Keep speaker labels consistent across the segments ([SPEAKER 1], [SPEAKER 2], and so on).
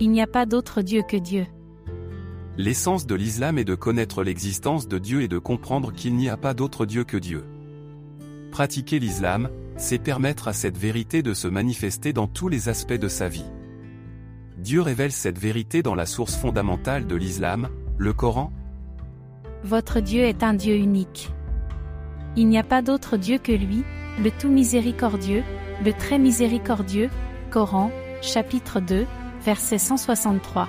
[SPEAKER 1] Il n'y a pas d'autre Dieu que Dieu.
[SPEAKER 2] L'essence de l'islam est de connaître l'existence de Dieu et de comprendre qu'il n'y a pas d'autre Dieu que Dieu. Pratiquer l'islam, c'est permettre à cette vérité de se manifester dans tous les aspects de sa vie. Dieu révèle cette vérité dans la source fondamentale de l'islam, le Coran.
[SPEAKER 1] Votre Dieu est un Dieu unique. Il n'y a pas d'autre Dieu que lui, le tout miséricordieux, le très miséricordieux, Coran, chapitre 2, verset 163.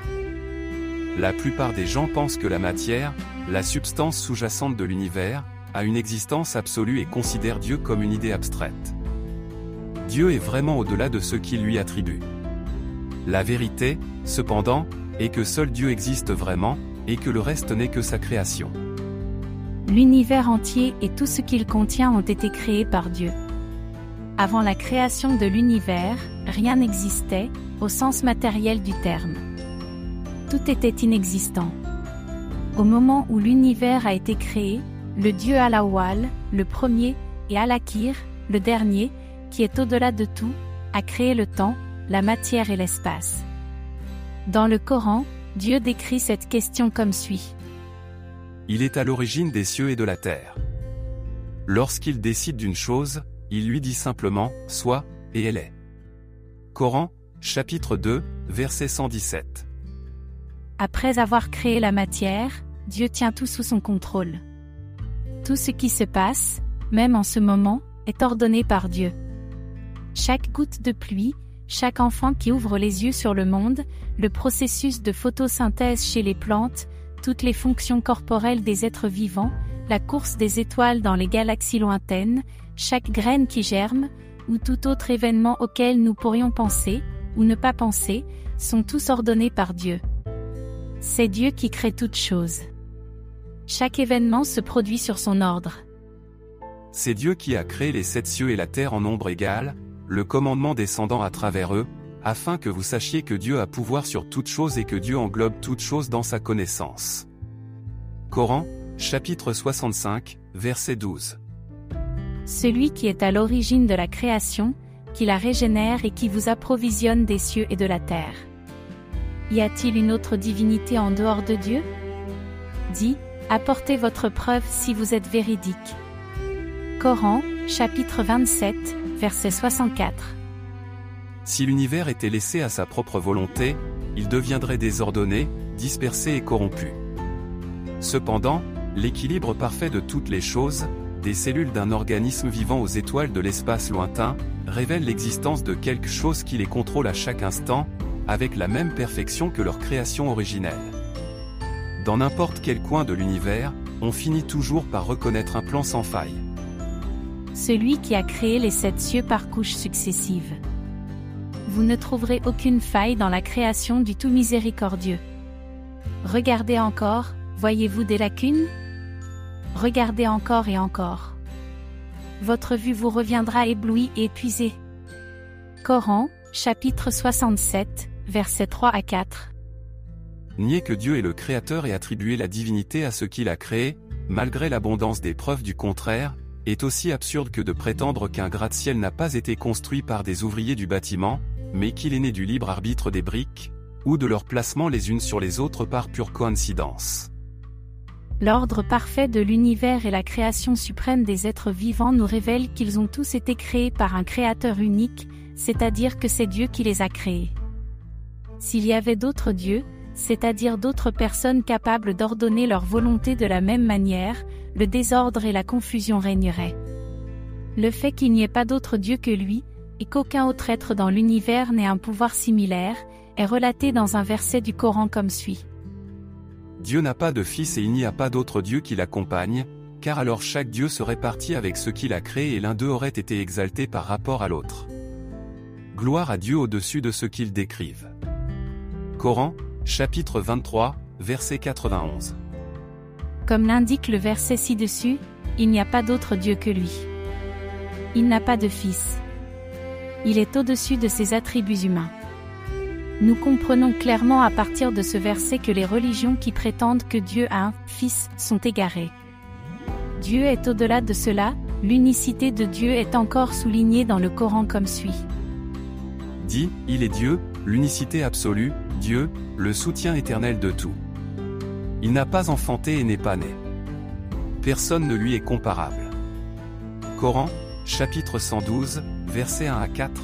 [SPEAKER 2] La plupart des gens pensent que la matière, la substance sous-jacente de l'univers, a une existence absolue et considèrent Dieu comme une idée abstraite. Dieu est vraiment au-delà de ce qu'il lui attribue. La vérité, cependant, est que seul Dieu existe vraiment, et que le reste n'est que sa création.
[SPEAKER 1] L'univers entier et tout ce qu'il contient ont été créés par Dieu. Avant la création de l'univers, rien n'existait, au sens matériel du terme. Tout était inexistant. Au moment où l'univers a été créé, le dieu Alawal, le premier, et Alakir, le dernier, qui est au-delà de tout, a créé le temps, la matière et l'espace. Dans le Coran, Dieu décrit cette question comme suit.
[SPEAKER 2] Il est à l'origine des cieux et de la terre. Lorsqu'il décide d'une chose, il lui dit simplement, soit, et elle est. Coran, chapitre 2, verset 117.
[SPEAKER 1] Après avoir créé la matière, Dieu tient tout sous son contrôle. Tout ce qui se passe, même en ce moment, est ordonné par Dieu. Chaque goutte de pluie, chaque enfant qui ouvre les yeux sur le monde, le processus de photosynthèse chez les plantes, toutes les fonctions corporelles des êtres vivants, la course des étoiles dans les galaxies lointaines, chaque graine qui germe, ou tout autre événement auquel nous pourrions penser, ou ne pas penser, sont tous ordonnés par Dieu. C'est Dieu qui crée toutes choses. Chaque événement se produit sur son ordre.
[SPEAKER 2] C'est Dieu qui a créé les sept cieux et la terre en nombre égal, le commandement descendant à travers eux, afin que vous sachiez que Dieu a pouvoir sur toutes choses et que Dieu englobe toutes choses dans sa connaissance. Coran, chapitre 65, verset 12.
[SPEAKER 1] Celui qui est à l'origine de la création, qui la régénère et qui vous approvisionne des cieux et de la terre. Y a-t-il une autre divinité en dehors de Dieu? Dit, apportez votre preuve si vous êtes véridique. Coran, chapitre 27, verset 64.
[SPEAKER 2] Si l'univers était laissé à sa propre volonté, il deviendrait désordonné, dispersé et corrompu. Cependant, l'équilibre parfait de toutes les choses, des cellules d'un organisme vivant aux étoiles de l'espace lointain, révèle l'existence de quelque chose qui les contrôle à chaque instant, avec la même perfection que leur création originelle. Dans n'importe quel coin de l'univers, on finit toujours par reconnaître un plan sans faille.
[SPEAKER 1] Celui qui a créé les sept cieux par couches successives. Vous ne trouverez aucune faille dans la création du tout miséricordieux. Regardez encore, voyez-vous des lacunes? Regardez encore et encore. Votre vue vous reviendra éblouie et épuisée. Coran, chapitre 67, versets 3 à 4.
[SPEAKER 2] Nier que Dieu est le Créateur et attribuer la divinité à ce qu'il a créé, malgré l'abondance des preuves du contraire, est aussi absurde que de prétendre qu'un gratte-ciel n'a pas été construit par des ouvriers du bâtiment, mais qu'il est né du libre arbitre des briques, ou de leur placement les unes sur les autres par pure coïncidence.
[SPEAKER 1] L'ordre parfait de l'univers et la création suprême des êtres vivants nous révèlent qu'ils ont tous été créés par un créateur unique, c'est-à-dire que c'est Dieu qui les a créés. S'il y avait d'autres dieux, c'est-à-dire d'autres personnes capables d'ordonner leur volonté de la même manière, le désordre et la confusion régneraient. Le fait qu'il n'y ait pas d'autre Dieu que lui, et qu'aucun autre être dans l'univers n'ait un pouvoir similaire, est relaté dans un verset du Coran comme suit.
[SPEAKER 2] Dieu n'a pas de fils et il n'y a pas d'autre Dieu qui l'accompagne, car alors chaque Dieu serait parti avec ce qu'il a créé et l'un d'eux aurait été exalté par rapport à l'autre. Gloire à Dieu au-dessus de ce qu'il décrive. Coran, chapitre 23, verset 91.
[SPEAKER 1] Comme l'indique le verset ci-dessus, il n'y a pas d'autre Dieu que lui. Il n'a pas de fils. Il est au-dessus de ses attributs humains. Nous comprenons clairement à partir de ce verset que les religions qui prétendent que Dieu a un Fils sont égarées. Dieu est au-delà de cela, l'unicité de Dieu est encore soulignée dans le Coran comme suit.
[SPEAKER 2] Dit, il est Dieu, l'unicité absolue, Dieu, le soutien éternel de tout. Il n'a pas enfanté et n'est pas né. Personne ne lui est comparable. Coran, chapitre 112, versets 1 à 4,